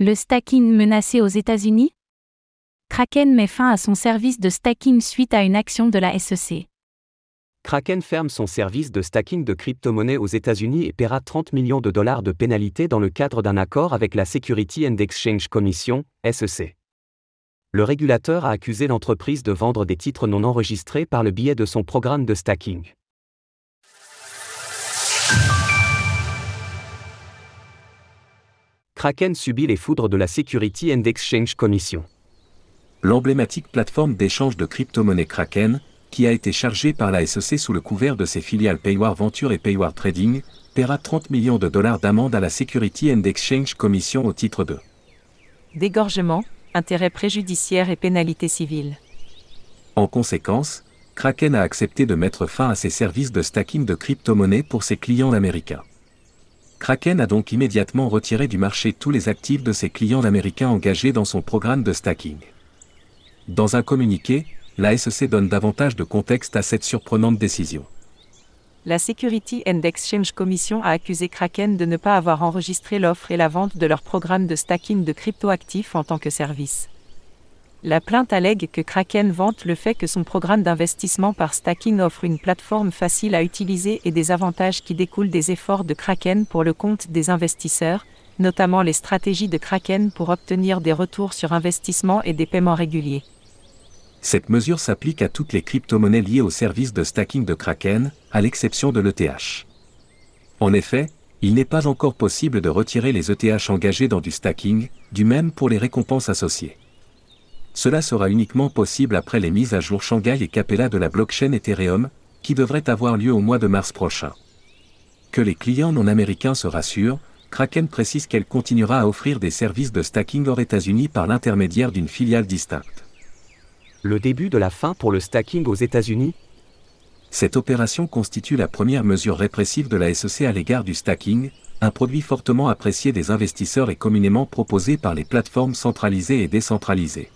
Le stacking menacé aux États-Unis? Kraken met fin à son service de stacking suite à une action de la SEC. Kraken ferme son service de stacking de crypto-monnaies aux États-Unis et paiera 30 millions de dollars de pénalités dans le cadre d'un accord avec la Security and Exchange Commission, SEC. Le régulateur a accusé l'entreprise de vendre des titres non enregistrés par le biais de son programme de stacking. Kraken subit les foudres de la Security and Exchange Commission. L'emblématique plateforme d'échange de crypto-monnaies Kraken, qui a été chargée par la SEC sous le couvert de ses filiales Paywar Venture et Paywar Trading, paiera 30 millions de dollars d'amende à la Security and Exchange Commission au titre de dégorgement, intérêt préjudiciaire et pénalité civile. En conséquence, Kraken a accepté de mettre fin à ses services de stacking de crypto-monnaies pour ses clients américains. Kraken a donc immédiatement retiré du marché tous les actifs de ses clients américains engagés dans son programme de stacking. Dans un communiqué, la SEC donne davantage de contexte à cette surprenante décision. La Security and Exchange Commission a accusé Kraken de ne pas avoir enregistré l'offre et la vente de leur programme de stacking de cryptoactifs en tant que service. La plainte allègue que Kraken vante le fait que son programme d'investissement par stacking offre une plateforme facile à utiliser et des avantages qui découlent des efforts de Kraken pour le compte des investisseurs, notamment les stratégies de Kraken pour obtenir des retours sur investissement et des paiements réguliers. Cette mesure s'applique à toutes les crypto-monnaies liées au service de stacking de Kraken, à l'exception de l'ETH. En effet, il n'est pas encore possible de retirer les ETH engagés dans du stacking, du même pour les récompenses associées. Cela sera uniquement possible après les mises à jour Shanghai et Capella de la blockchain Ethereum, qui devraient avoir lieu au mois de mars prochain. Que les clients non américains se rassurent, Kraken précise qu'elle continuera à offrir des services de stacking aux États-Unis par l'intermédiaire d'une filiale distincte. Le début de la fin pour le stacking aux États-Unis? Cette opération constitue la première mesure répressive de la SEC à l'égard du stacking, un produit fortement apprécié des investisseurs et communément proposé par les plateformes centralisées et décentralisées.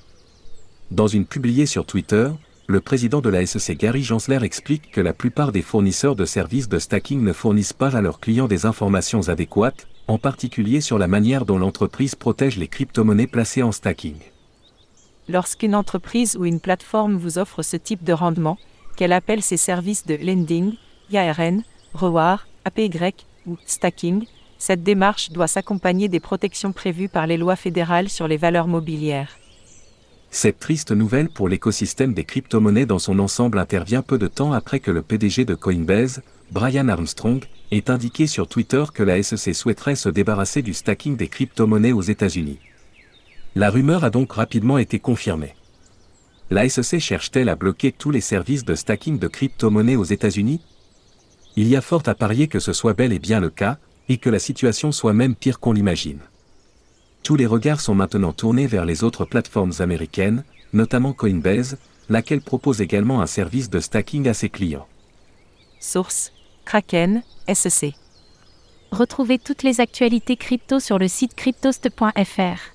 Dans une publiée sur Twitter, le président de la SEC Gary Gensler explique que la plupart des fournisseurs de services de stacking ne fournissent pas à leurs clients des informations adéquates, en particulier sur la manière dont l'entreprise protège les crypto-monnaies placées en stacking. Lorsqu'une entreprise ou une plateforme vous offre ce type de rendement, qu'elle appelle ses services de lending, IARN, REWAR, APY ou stacking, cette démarche doit s'accompagner des protections prévues par les lois fédérales sur les valeurs mobilières. Cette triste nouvelle pour l'écosystème des crypto-monnaies dans son ensemble intervient peu de temps après que le PDG de Coinbase, Brian Armstrong, ait indiqué sur Twitter que la SEC souhaiterait se débarrasser du stacking des crypto-monnaies aux États-Unis. La rumeur a donc rapidement été confirmée. La SEC cherche-t-elle à bloquer tous les services de stacking de crypto-monnaies aux États-Unis? Il y a fort à parier que ce soit bel et bien le cas, et que la situation soit même pire qu'on l'imagine tous les regards sont maintenant tournés vers les autres plateformes américaines, notamment Coinbase, laquelle propose également un service de stacking à ses clients. Source Kraken, SEC. Retrouvez toutes les actualités crypto sur le site cryptost.fr.